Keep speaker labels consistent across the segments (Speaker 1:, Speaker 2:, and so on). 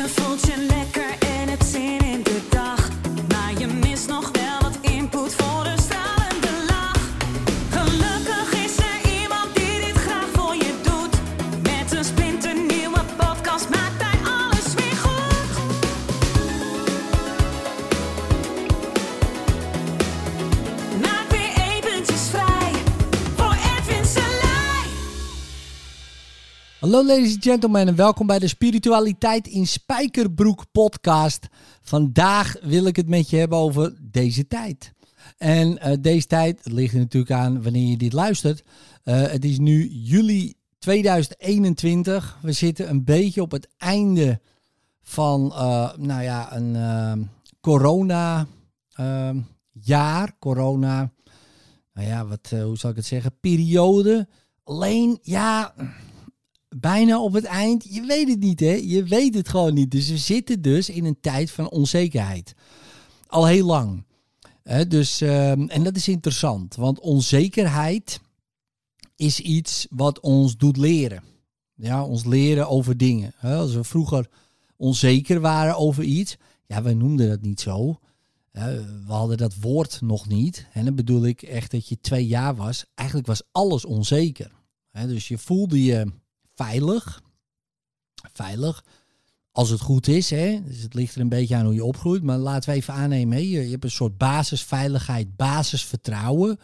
Speaker 1: Je voelt je
Speaker 2: Hallo ladies and gentlemen en welkom bij de Spiritualiteit in Spijkerbroek podcast. Vandaag wil ik het met je hebben over deze tijd. En eh, deze tijd, ligt er natuurlijk aan wanneer je dit luistert. Eh, het is nu juli 2021. We zitten een beetje op het einde van, eh, nou ja, een corona jaar. Corona, nou ja, wat, hoe zal ik het zeggen, periode. Alleen, ja, bijna op het eind. Je weet het niet, hè? Je weet het gewoon niet. Dus we zitten dus in een tijd van onzekerheid. Al heel lang. Hè, dus, ehm, en dat is interessant, want onzekerheid is iets wat ons doet leren. Ja, ons leren over dingen. Als we vroeger onzeker waren over iets, ja, we noemden dat niet zo. We hadden dat woord nog niet. En dan bedoel ik echt dat je twee jaar was. Eigenlijk was alles onzeker. Dus je voelde je veilig. Veilig. Als het goed is, hè. Dus het ligt er een beetje aan hoe je opgroeit. Maar laten we even aannemen, hè. Je, hebt een soort basisveiligheid, basisvertrouwen.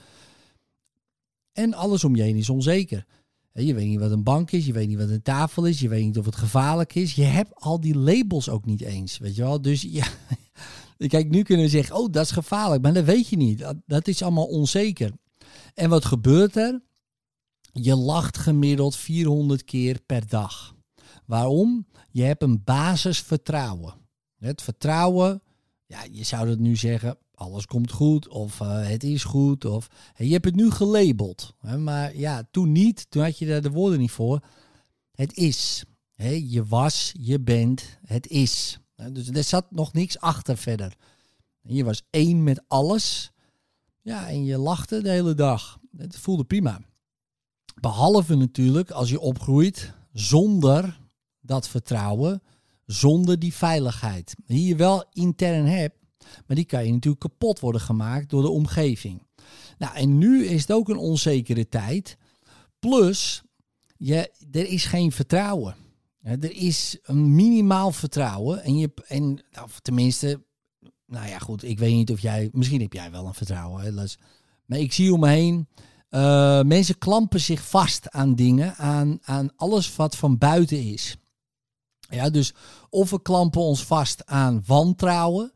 Speaker 2: En alles om je heen is onzeker. Je weet niet wat een bank is, je weet niet wat een tafel is, je weet niet of het gevaarlijk is. Je hebt al die labels ook niet eens, weet je wel. Dus ja, kijk, nu kunnen we zeggen, oh, dat is gevaarlijk. Maar dat weet je niet. Dat is allemaal onzeker. En wat gebeurt er? Je lacht gemiddeld 400 keer per dag. Waarom? Je hebt een basisvertrouwen. Het vertrouwen, ja, je zou het nu zeggen, alles komt goed of eh, het is goed. Of, je hebt het nu gelabeld. Hè, maar ja, toen niet, toen had je daar de woorden niet voor. Het is. Hè, je was, je bent, het is. Dus er zat nog niks achter verder. Je was één met alles. Ja, en je lachte de hele dag. Het voelde prima. Behalve natuurlijk als je opgroeit zonder dat vertrouwen, zonder die veiligheid. Die je wel intern hebt, maar die kan je natuurlijk kapot worden gemaakt door de omgeving. Nou, en nu is het ook een onzekere tijd. Plus, je, er is geen vertrouwen. Er is een minimaal vertrouwen. En, je, en nou, tenminste, nou ja, goed, ik weet niet of jij, misschien heb jij wel een vertrouwen. Hè. Maar ik zie om me heen, eh, mensen klampen zich vast aan dingen, aan, aan alles wat van buiten is. Ja, dus of we klampen ons vast aan wantrouwen.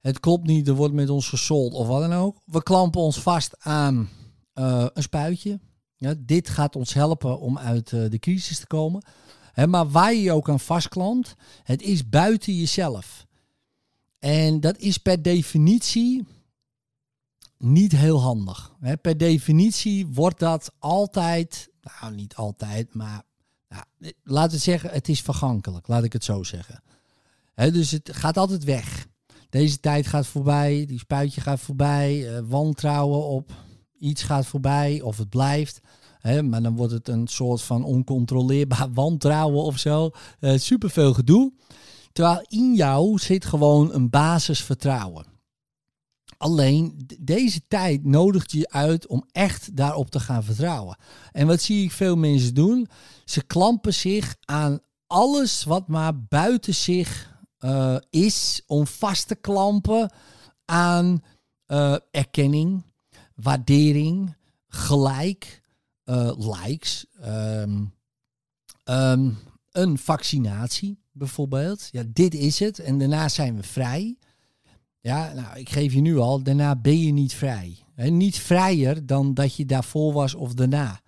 Speaker 2: Het klopt niet, er wordt met ons gesold of wat dan ook. We klampen ons vast aan eh, een spuitje. Ja, dit gaat ons helpen om uit eh, de crisis te komen. Maar waar je je ook aan vastklampt, het is buiten jezelf. En dat is per definitie niet heel handig. Per definitie wordt dat altijd, nou niet altijd, maar nou, laten we zeggen, het is vergankelijk, laat ik het zo zeggen. Dus het gaat altijd weg. Deze tijd gaat voorbij, die spuitje gaat voorbij, eh, wantrouwen op iets gaat voorbij of het blijft. Maar dan wordt het een soort van oncontroleerbaar wantrouwen of zo. Eh, superveel gedoe. Terwijl in jou zit gewoon een basisvertrouwen. Alleen deze tijd nodigt je uit om echt daarop te gaan vertrouwen. En wat zie ik veel mensen doen? Ze klampen zich aan alles wat maar buiten zich eh, is om vast te klampen aan eh, erkenning, waardering, gelijk, eh, likes, ehm, ehm, een vaccinatie bijvoorbeeld. Ja, dit is het en daarna zijn we vrij. Ja, nou, ik geef je nu al, daarna ben je niet vrij. Niet vrijer dan dat je daarvoor was of daarna.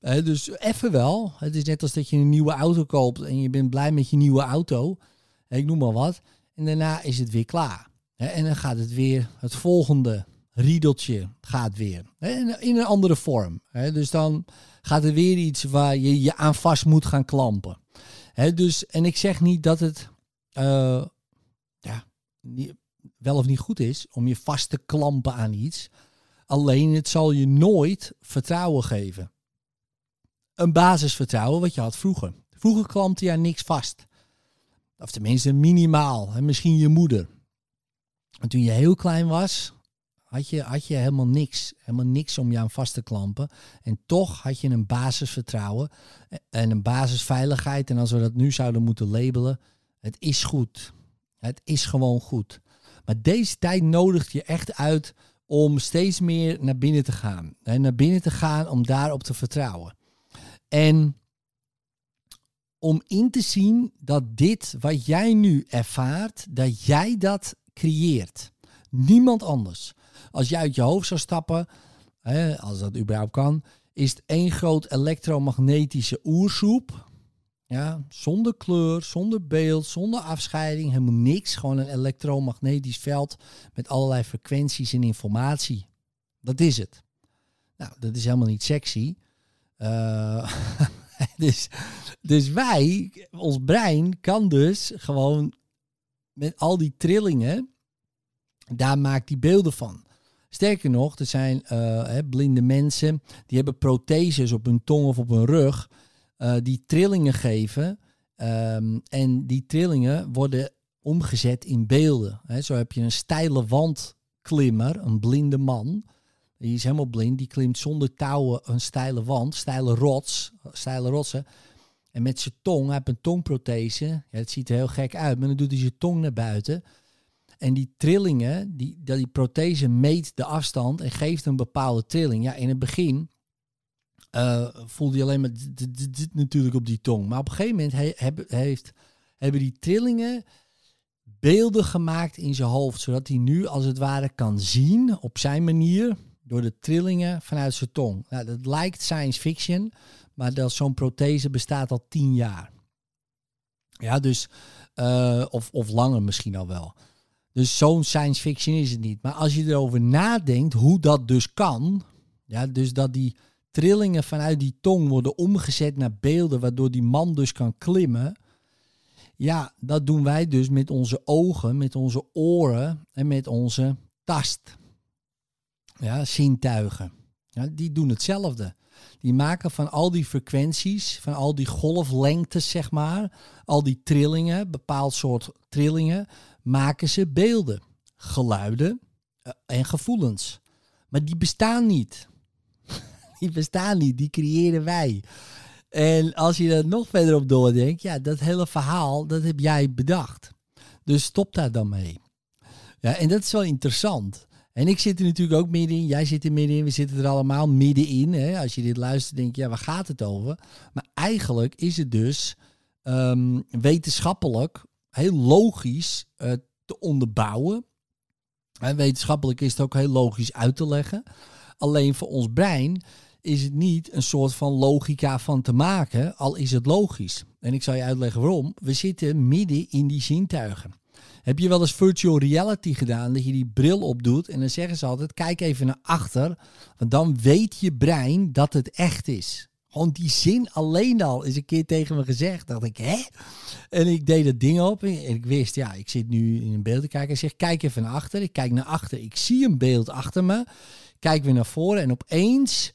Speaker 2: Dus even wel. Het is net als dat je een nieuwe auto koopt en je bent blij met je nieuwe auto. Ik noem maar wat. En daarna is het weer klaar. En dan gaat het weer, het volgende riedeltje gaat weer. In- een andere vorm. Dus dan gaat er weer iets waar je je aan vast moet gaan klampen. Dus, en ik zeg niet dat het eh, ja, wel of niet goed is om je vast te klampen aan iets. Alleen het zal je nooit vertrouwen geven. Een basisvertrouwen wat je had vroeger. Vroeger klampte je aan niks vast. Of tenminste minimaal. Hè? Misschien je moeder. En toen je heel klein was, had je, had je helemaal niks. Helemaal niks om je aan vast te klampen. En toch had je een basisvertrouwen en een basisveiligheid. En als we dat nu zouden moeten labelen, het is goed. Het is gewoon goed. Maar deze tijd nodigt je echt uit om steeds meer naar binnen te gaan. En naar binnen te gaan om daarop te vertrouwen. En om in te zien dat dit wat jij nu ervaart, dat jij dat creëert. Niemand anders. Als je uit je hoofd zou stappen, hè, als dat überhaupt kan, is het één groot elektromagnetische oersoep. Ja, zonder kleur, zonder beeld, zonder afscheiding, helemaal niks. Gewoon een elektromagnetisch veld met allerlei frequenties en informatie. Dat is het. Nou, dat is helemaal niet sexy. Uh, dus, dus wij, ons brein kan dus gewoon met al die trillingen, daar maakt die beelden van. Sterker nog, er zijn uh, blinde mensen die hebben protheses op hun tong of op hun rug uh, die trillingen geven. Um, en die trillingen worden omgezet in beelden. Zo heb je een steile wandklimmer, een blinde man. Die is helemaal blind, die klimt zonder touwen een steile wand, steile rots, steile rotsen. En met zijn tong, hij heeft een tongprothese. Ja, het ziet er heel gek uit, maar dan doet hij zijn tong naar buiten. En die trillingen, die, die prothese meet de afstand en geeft een bepaalde trilling. Ja, in het begin uh, voelde alleen maar dit natuurlijk op die tong. Maar op een gegeven moment heeft, hebben die trillingen beelden gemaakt in zijn hoofd. Zodat hij nu als het ware kan zien op zijn manier door de trillingen vanuit zijn tong. Nou, dat lijkt science fiction, maar dat zo'n prothese bestaat al tien jaar. Ja, dus, uh, of, of langer misschien al wel. Dus zo'n science fiction is het niet. Maar als je erover nadenkt hoe dat dus kan, ja, dus dat die trillingen vanuit die tong worden omgezet naar beelden, waardoor die man dus kan klimmen. Ja, dat doen wij dus met onze ogen, met onze oren en met onze tast. Ja, zintuigen. Ja, die doen hetzelfde. Die maken van al die frequenties, van al die golflengtes, zeg maar, al die trillingen, bepaald soort trillingen, maken ze beelden, geluiden eh, en gevoelens. Maar die bestaan niet. Die bestaan niet, die creëren wij. En als je er nog verder op doordenkt, ja, dat hele verhaal, dat heb jij bedacht. Dus stop daar dan mee. Ja, en dat is wel interessant. En ik zit er natuurlijk ook middenin, jij zit er middenin, we zitten er allemaal middenin. Hè? Als je dit luistert, denk je, ja, waar gaat het over? Maar eigenlijk is het dus um, wetenschappelijk heel logisch uh, te onderbouwen. En wetenschappelijk is het ook heel logisch uit te leggen. Alleen voor ons brein is het niet een soort van logica van te maken, al is het logisch. En ik zal je uitleggen waarom. We zitten midden in die zintuigen. Heb je wel eens virtual reality gedaan, dat je die bril opdoet en dan zeggen ze altijd, kijk even naar achter, want dan weet je brein dat het echt is. Gewoon die zin alleen al is een keer tegen me gezegd. Dacht ik, hè? En ik deed het ding op en ik wist, ja, ik zit nu in een beeld te kijken. En zeg, kijk even naar achter. Ik kijk naar achter. Ik zie een beeld achter me. Kijk weer naar voren en opeens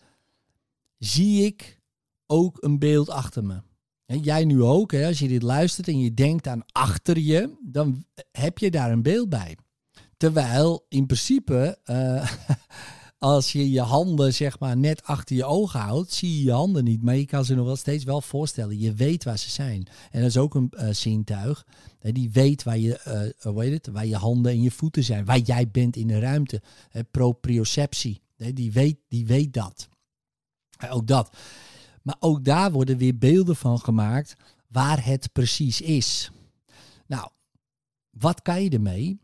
Speaker 2: zie ik ook een beeld achter me. En jij nu ook, hè, als je dit luistert en je denkt aan achter je, dan heb je daar een beeld bij. Terwijl in principe, uh, als je je handen zeg maar net achter je ogen houdt, zie je je handen niet. Maar je kan ze nog wel steeds wel voorstellen. Je weet waar ze zijn. En dat is ook een uh, zintuig. Hè, die weet waar je, uh, hoe heet het, waar je handen en je voeten zijn. Waar jij bent in de ruimte. proprioceptie. Hè, die, weet, die weet dat. Ook dat. Maar ook daar worden weer beelden van gemaakt waar het precies is. Nou, wat kan je ermee?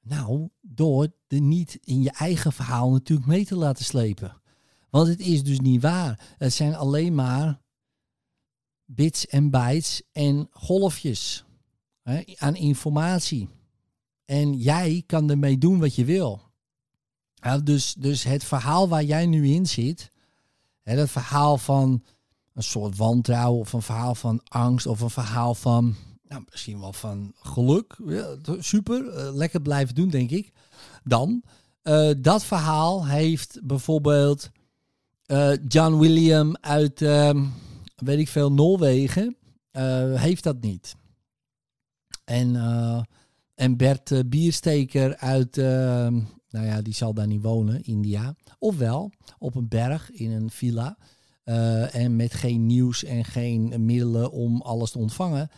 Speaker 2: Nou, door er niet in je eigen verhaal natuurlijk mee te laten slepen. Want het is dus niet waar. Het zijn alleen maar bits en bytes en golfjes hè, aan informatie. En jij kan ermee doen wat je wil. Dus, dus het verhaal waar jij nu in zit, hè, dat verhaal van een soort wantrouwen of een verhaal van angst of een verhaal van nou, misschien wel van geluk. Super, uh, lekker blijven doen, denk ik. Dan, uh, dat verhaal heeft bijvoorbeeld uh, John William uit, weet ik veel, Noorwegen, heeft dat niet. En, eh, en Bert eh, Biersteker uit, eh, nou ja, die zal daar niet wonen, India. Ofwel op een berg in een villa. eh, en met geen nieuws en geen middelen om alles te ontvangen.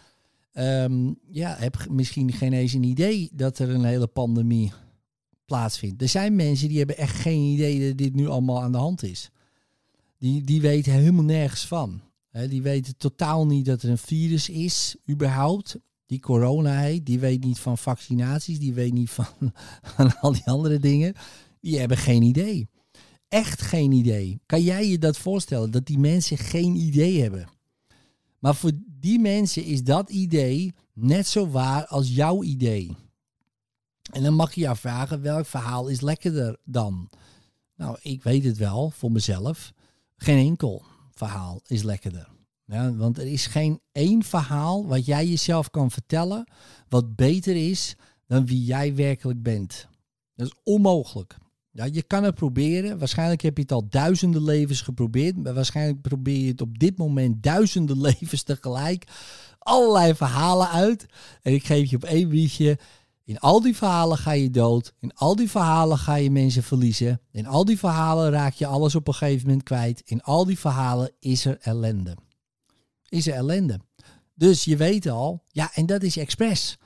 Speaker 2: Ehm, ja, heb misschien geen eens een idee dat er een hele pandemie plaatsvindt. Er zijn mensen die hebben echt geen idee dat dit nu allemaal aan de hand is. Die, die weten helemaal nergens van. Hè, die weten totaal niet dat er een virus is, überhaupt. Die corona heet. Die weet niet van vaccinaties. Die weet niet van, van al die andere dingen. Die hebben geen idee. Echt geen idee. Kan jij je dat voorstellen? Dat die mensen geen idee hebben. Maar voor die mensen is dat idee net zo waar als jouw idee. En dan mag je je afvragen, welk verhaal is lekkerder dan? Nou, ik weet het wel voor mezelf. Geen enkel verhaal is lekkerder. Ja, want er is geen één verhaal wat jij jezelf kan vertellen wat beter is dan wie jij werkelijk bent. Dat is onmogelijk. Ja, je kan het proberen. Waarschijnlijk heb je het al duizenden levens geprobeerd. Maar waarschijnlijk probeer je het op dit moment duizenden levens tegelijk. Allerlei verhalen uit. En ik geef je op één briefje. In al die verhalen ga je dood. In al die verhalen ga je mensen verliezen. In al die verhalen raak je alles op een gegeven moment kwijt. In al die verhalen is er ellende. Is er ellende. Dus je weet al, ja, en dat is expres.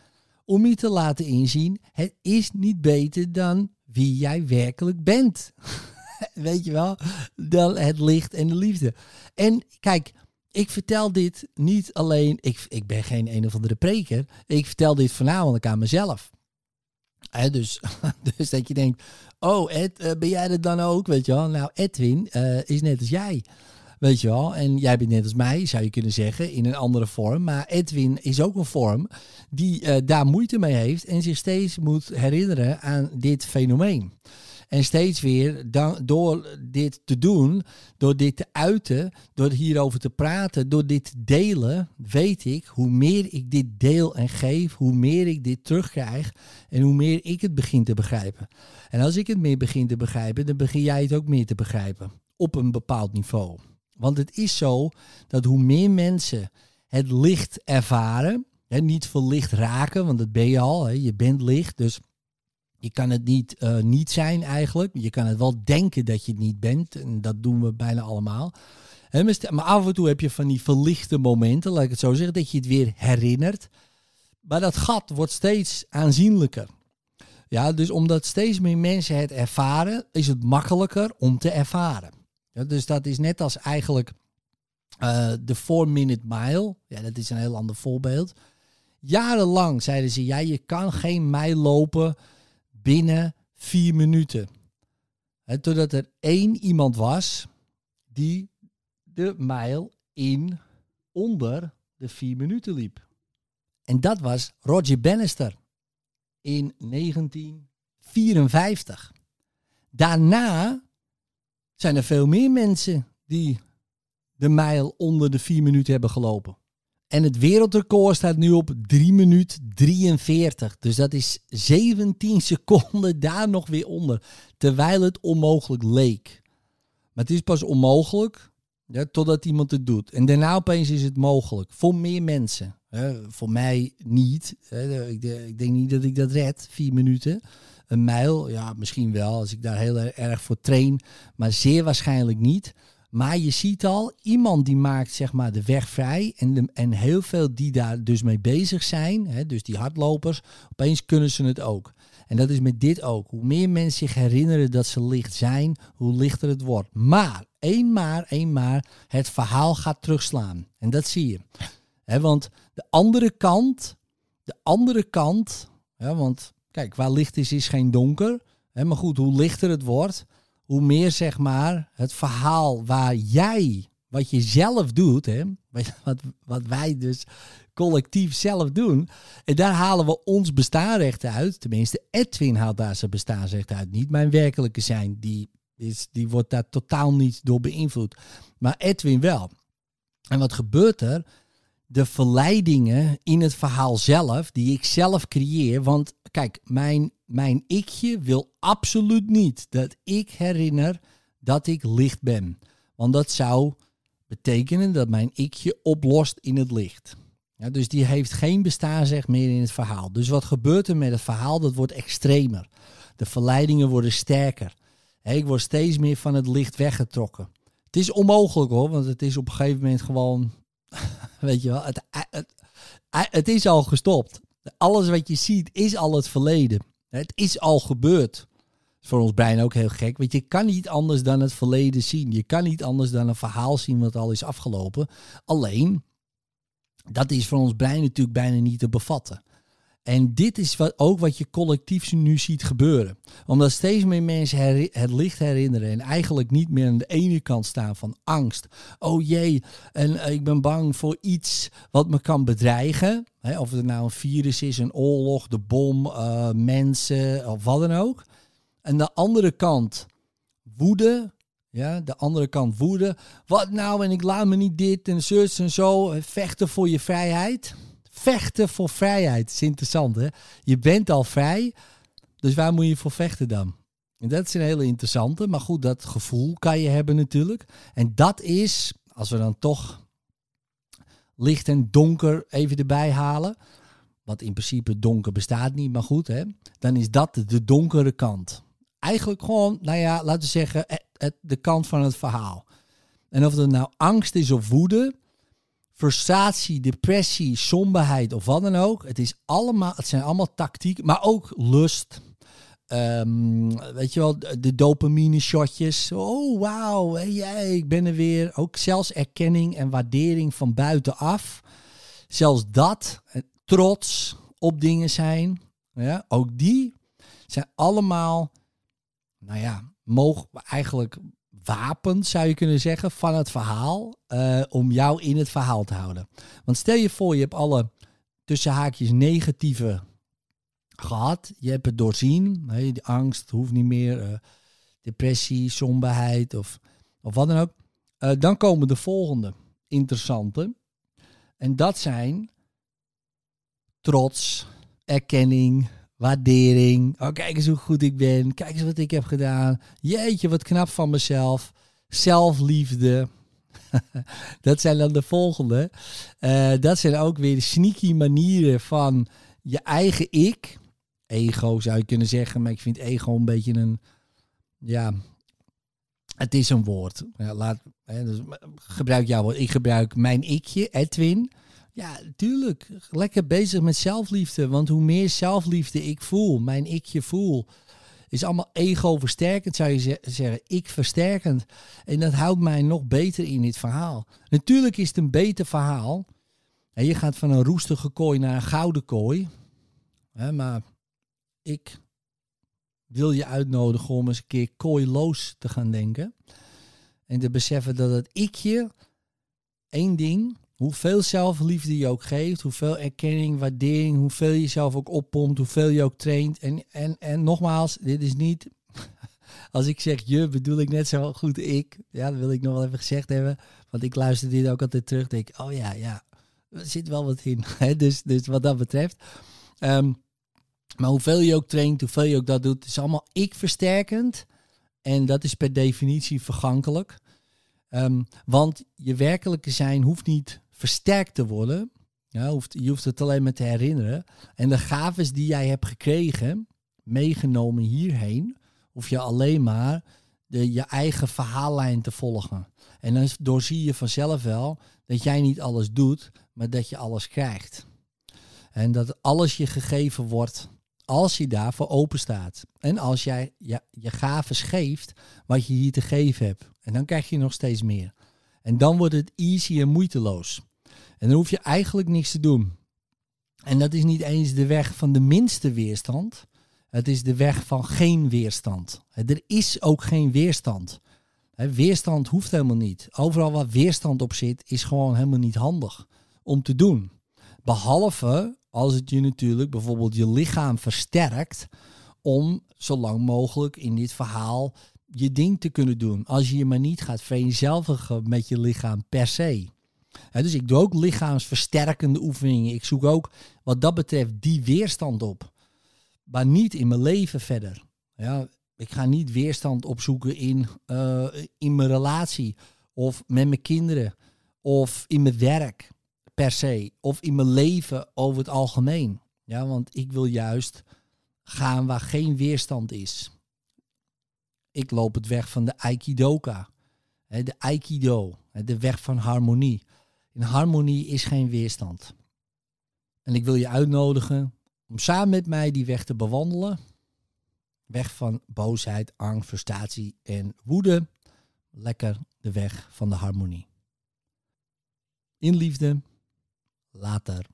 Speaker 2: Om je te laten inzien, het is niet beter dan wie jij werkelijk bent. weet je wel? Dan het licht en de liefde. En kijk, ik vertel dit niet alleen, ik, ik ben geen een of andere preker. Ik vertel dit voornamelijk aan mezelf. Dus, dus dat je denkt, oh Ed, eh, ben jij dat dan ook? Weet je wel? Nou, Edwin eh, is net als jij. Weet je wel? En jij bent net als mij, zou je kunnen zeggen, in een andere vorm. Maar Edwin is ook een vorm die eh, daar moeite mee heeft en zich steeds moet herinneren aan dit fenomeen. En steeds weer door dit te doen, door dit te uiten, door hierover te praten, door dit te delen, weet ik hoe meer ik dit deel en geef, hoe meer ik dit terugkrijg en hoe meer ik het begin te begrijpen. En als ik het meer begin te begrijpen, dan begin jij het ook meer te begrijpen op een bepaald niveau. Want het is zo dat hoe meer mensen het licht ervaren, hè, niet verlicht raken, want dat ben je al, hè, je bent licht, dus je kan het niet eh, niet zijn eigenlijk. Je kan het wel denken dat je het niet bent. En dat doen we bijna allemaal. Hè, maar af en toe heb je van die verlichte momenten, laat ik het zo zeggen, dat je het weer herinnert. Maar dat gat wordt steeds aanzienlijker. Ja, dus omdat steeds meer mensen het ervaren, is het makkelijker om te ervaren. Ja, dus dat is net als eigenlijk eh, de 4-minute mile. Ja, dat is een heel ander voorbeeld. Jarenlang zeiden ze, ja, je kan geen mijl lopen binnen vier minuten. Hè, totdat er één iemand was die de mijl in onder de vier minuten liep. En dat was Roger Bannister in 1954. Daarna zijn er veel meer mensen die de mijl onder de 4 minuten hebben gelopen. En het wereldrecord staat nu op 3 minuut 43. Dus dat is 17 seconden daar nog weer onder. Terwijl het onmogelijk leek. Maar het is pas onmogelijk totdat iemand het doet. En daarna opeens is het mogelijk. Voor meer mensen. Voor mij niet. Ik, ik denk niet dat ik dat red. Vier minuten. Een mijl, ja, misschien wel. Als ik daar heel erg voor train. Maar zeer waarschijnlijk niet. Maar je ziet al, iemand die maakt zeg maar de weg vrij. En, en heel veel die daar dus mee bezig zijn. Hè, dus die hardlopers. Opeens kunnen ze het ook. En dat is met dit ook. Hoe meer mensen zich herinneren dat ze licht zijn, hoe lichter het wordt. Maar, één maar, één maar, het verhaal gaat terugslaan. En dat zie je. Hè, want de andere kant, de andere kant, hè, want kijk, waar licht is, is geen donker. Maar goed, hoe lichter het wordt, hoe meer zeg maar het verhaal waar jij, wat je zelf doet, wat, wat wij dus collectief zelf doen. En daar halen we ons bestaanrecht uit. Tenminste, Edwin haalt daar zijn bestaansrecht uit. Niet mijn werkelijke zijn. Die, is, die wordt daar totaal niet door beïnvloed. Maar Edwin wel. En wat gebeurt er? De verleidingen in het verhaal zelf, die ik zelf creëer. Want kijk, mijn, mijn ikje wil absoluut niet dat ik herinner dat ik licht ben. Want dat zou betekenen dat mijn ikje oplost in het licht. Ja, dus die heeft geen bestaansrecht meer in het verhaal. Dus wat gebeurt er met het verhaal? Dat wordt extremer. De verleidingen worden sterker. Ik word steeds meer van het licht weggetrokken. Het is onmogelijk hoor, want het is op een gegeven moment gewoon, weet je wel, het, het, het is al gestopt. Alles wat je ziet is al het verleden. Het is al gebeurd. Voor ons brein ook heel gek. Want je kan niet anders dan het verleden zien. Je kan niet anders dan een verhaal zien wat al is afgelopen. Alleen, dat is voor ons brein natuurlijk bijna niet te bevatten. En dit is wat, ook wat je collectief nu ziet gebeuren. Omdat steeds meer mensen het licht herinneren en eigenlijk niet meer aan de ene kant staan van angst. Oh jee, en eh, ik ben bang voor iets wat me kan bedreigen. of het nou een virus is, een oorlog, de bom, uh, mensen of wat dan ook. En de andere kant woede. Ja, de andere kant woede. Wat nou en ik laat me niet dit en zus en zo. Vechten voor je vrijheid. Vechten voor vrijheid. is interessant hè. Je bent al vrij. Dus waar moet je voor vechten dan? En dat is een hele interessante. Maar goed, dat gevoel kan je hebben natuurlijk. En dat is, als we dan toch licht en donker even erbij halen. Wat in principe donker bestaat niet, maar goed, hè, dan is dat de donkere kant eigenlijk gewoon, nou ja, laten we zeggen, het, de kant van het verhaal. En of het nou angst is of woede, frustratie, depressie, somberheid of wat dan ook. Het, is allemaal, het zijn allemaal tactiek, maar ook lust. Um, weet je wel, de dopamine shotjes. Oh, wauw, jij, ik ben er weer. Ook zelfs erkenning en waardering van buitenaf. Zelfs dat, eh, trots op dingen zijn. Ja, ook die zijn allemaal nou ja, mogen eigenlijk wapens, zou je kunnen zeggen, van het verhaal. Uh, om jou in het verhaal te houden. Want stel je voor, je hebt alle tussen haakjes negatieve gehad. Je hebt het doorzien. De angst hoeft niet meer. Uh, depressie, somberheid of, of wat dan ook. Uh, dan komen de volgende interessante. En dat zijn trots, erkenning, waardering. Oh, kijk eens hoe goed ik ben. Kijk eens wat ik heb gedaan. Jeetje, wat knap van mezelf. Zelfliefde. dat zijn dan de volgende. Uh, dat zijn ook weer sneaky manieren van je eigen ik. Ego zou je kunnen zeggen, maar ik vind ego een beetje een. Ja, het is een woord. Ja, laat, hè, dus gebruik jouw woord. Ik gebruik mijn ikje, Edwin. Ja, tuurlijk. Lekker bezig met zelfliefde. Want hoe meer zelfliefde ik voel, mijn ikje voel, is allemaal ego-versterkend, zou je zeggen. Ik-versterkend. En dat houdt mij nog beter in dit verhaal. Natuurlijk is het een beter verhaal. En je gaat van een roestige kooi naar een gouden kooi. maar ik wil je uitnodigen om eens een keer kooiloos te gaan denken. En te beseffen dat het ikje één ding Hoeveel zelfliefde je ook geeft, hoeveel erkenning, waardering, hoeveel je jezelf ook oppompt, hoeveel je ook traint. En, en, en nogmaals, dit is niet, als ik zeg je, bedoel ik net zo goed ik. Ja, dat wil ik nog wel even gezegd hebben. Want ik luister dit ook altijd terug, denk oh ja, ja, er zit wel wat in. dus, dus wat dat betreft. Ehm, maar hoeveel je ook traint, hoeveel je ook dat doet, is allemaal ik-versterkend. En dat is per definitie vergankelijk. Um, want je werkelijke zijn hoeft niet versterkt te worden. Ja, hoeft, je hoeft het alleen maar te herinneren. En de gaves die jij hebt gekregen, meegenomen hierheen, hoef je alleen maar de, je eigen verhaallijn te volgen. En dan doorzie je vanzelf wel dat jij niet alles doet, maar dat je alles krijgt. En dat alles je gegeven wordt als je daarvoor open staat. En als jij je, je gaves geeft wat je hier te geven hebt. En dan krijg je nog steeds meer. En dan wordt het easy en moeiteloos. En dan hoef je eigenlijk niks te doen. En dat is niet eens de weg van de minste weerstand. Het is de weg van geen weerstand. Er is ook geen weerstand. Weerstand hoeft helemaal niet. Overal waar weerstand op zit, is gewoon helemaal niet handig om te doen. Behalve als het je natuurlijk bijvoorbeeld je lichaam versterkt om zo lang mogelijk in dit verhaal je ding te kunnen doen. Als je je maar niet gaat vereenzelvigen met je lichaam per se. dus ik doe ook lichaamsversterkende oefeningen. Ik zoek ook wat dat betreft die weerstand op. Maar niet in mijn leven verder. Ja, ik ga niet weerstand opzoeken in, uh, in mijn relatie. Of met mijn kinderen. Of in mijn werk. per se. Of in mijn leven over het algemeen. Ja, want ik wil juist gaan waar geen weerstand is. Ik loop het weg van de Aikidoka. De Aikido, de weg van harmonie. In harmonie is geen weerstand. En ik wil je uitnodigen om samen met mij die weg te bewandelen. Weg van boosheid, angst, frustratie en woede. Lekker de weg van de harmonie. In liefde, later.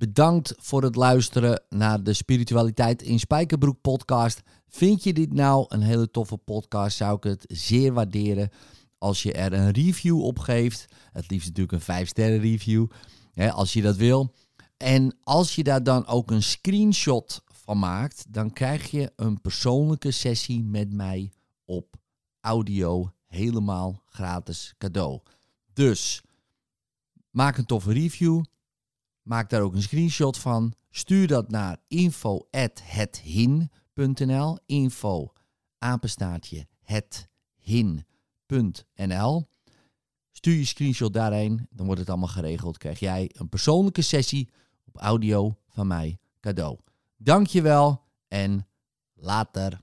Speaker 2: Bedankt voor het luisteren naar de Spiritualiteit in Spijkerbroek podcast. Vind je dit nou een hele toffe podcast, zou ik het zeer waarderen als je er een review op geeft. Het liefst natuurlijk een 5 sterren review, hè, als je dat wil. En als je daar dan ook een screenshot van maakt, dan krijg je een persoonlijke sessie met mij op audio helemaal gratis cadeau. Dus maak een toffe review. Maak daar ook een screenshot van. Stuur dat naar info@hethin.nl. Info apenstaartje hethin.nl. Stuur je screenshot daarheen, dan wordt het allemaal geregeld. Krijg jij een persoonlijke sessie op audio van mij cadeau. Dankjewel en later.